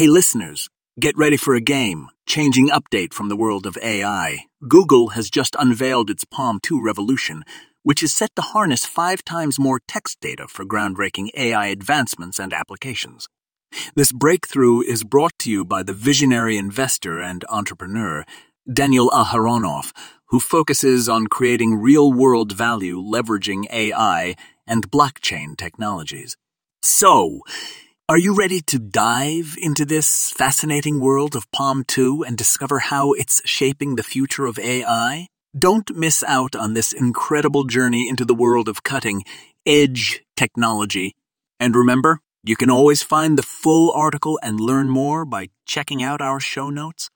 Hey listeners, get ready for a game, changing update from the world of AI. Google has just unveiled its Palm 2 revolution, which is set to harness five times more text data for groundbreaking AI advancements and applications. This breakthrough is brought to you by the visionary investor and entrepreneur, Daniel Aharonoff, who focuses on creating real world value leveraging AI and blockchain technologies. So, are you ready to dive into this fascinating world of Palm 2 and discover how it's shaping the future of AI? Don't miss out on this incredible journey into the world of cutting edge technology. And remember, you can always find the full article and learn more by checking out our show notes.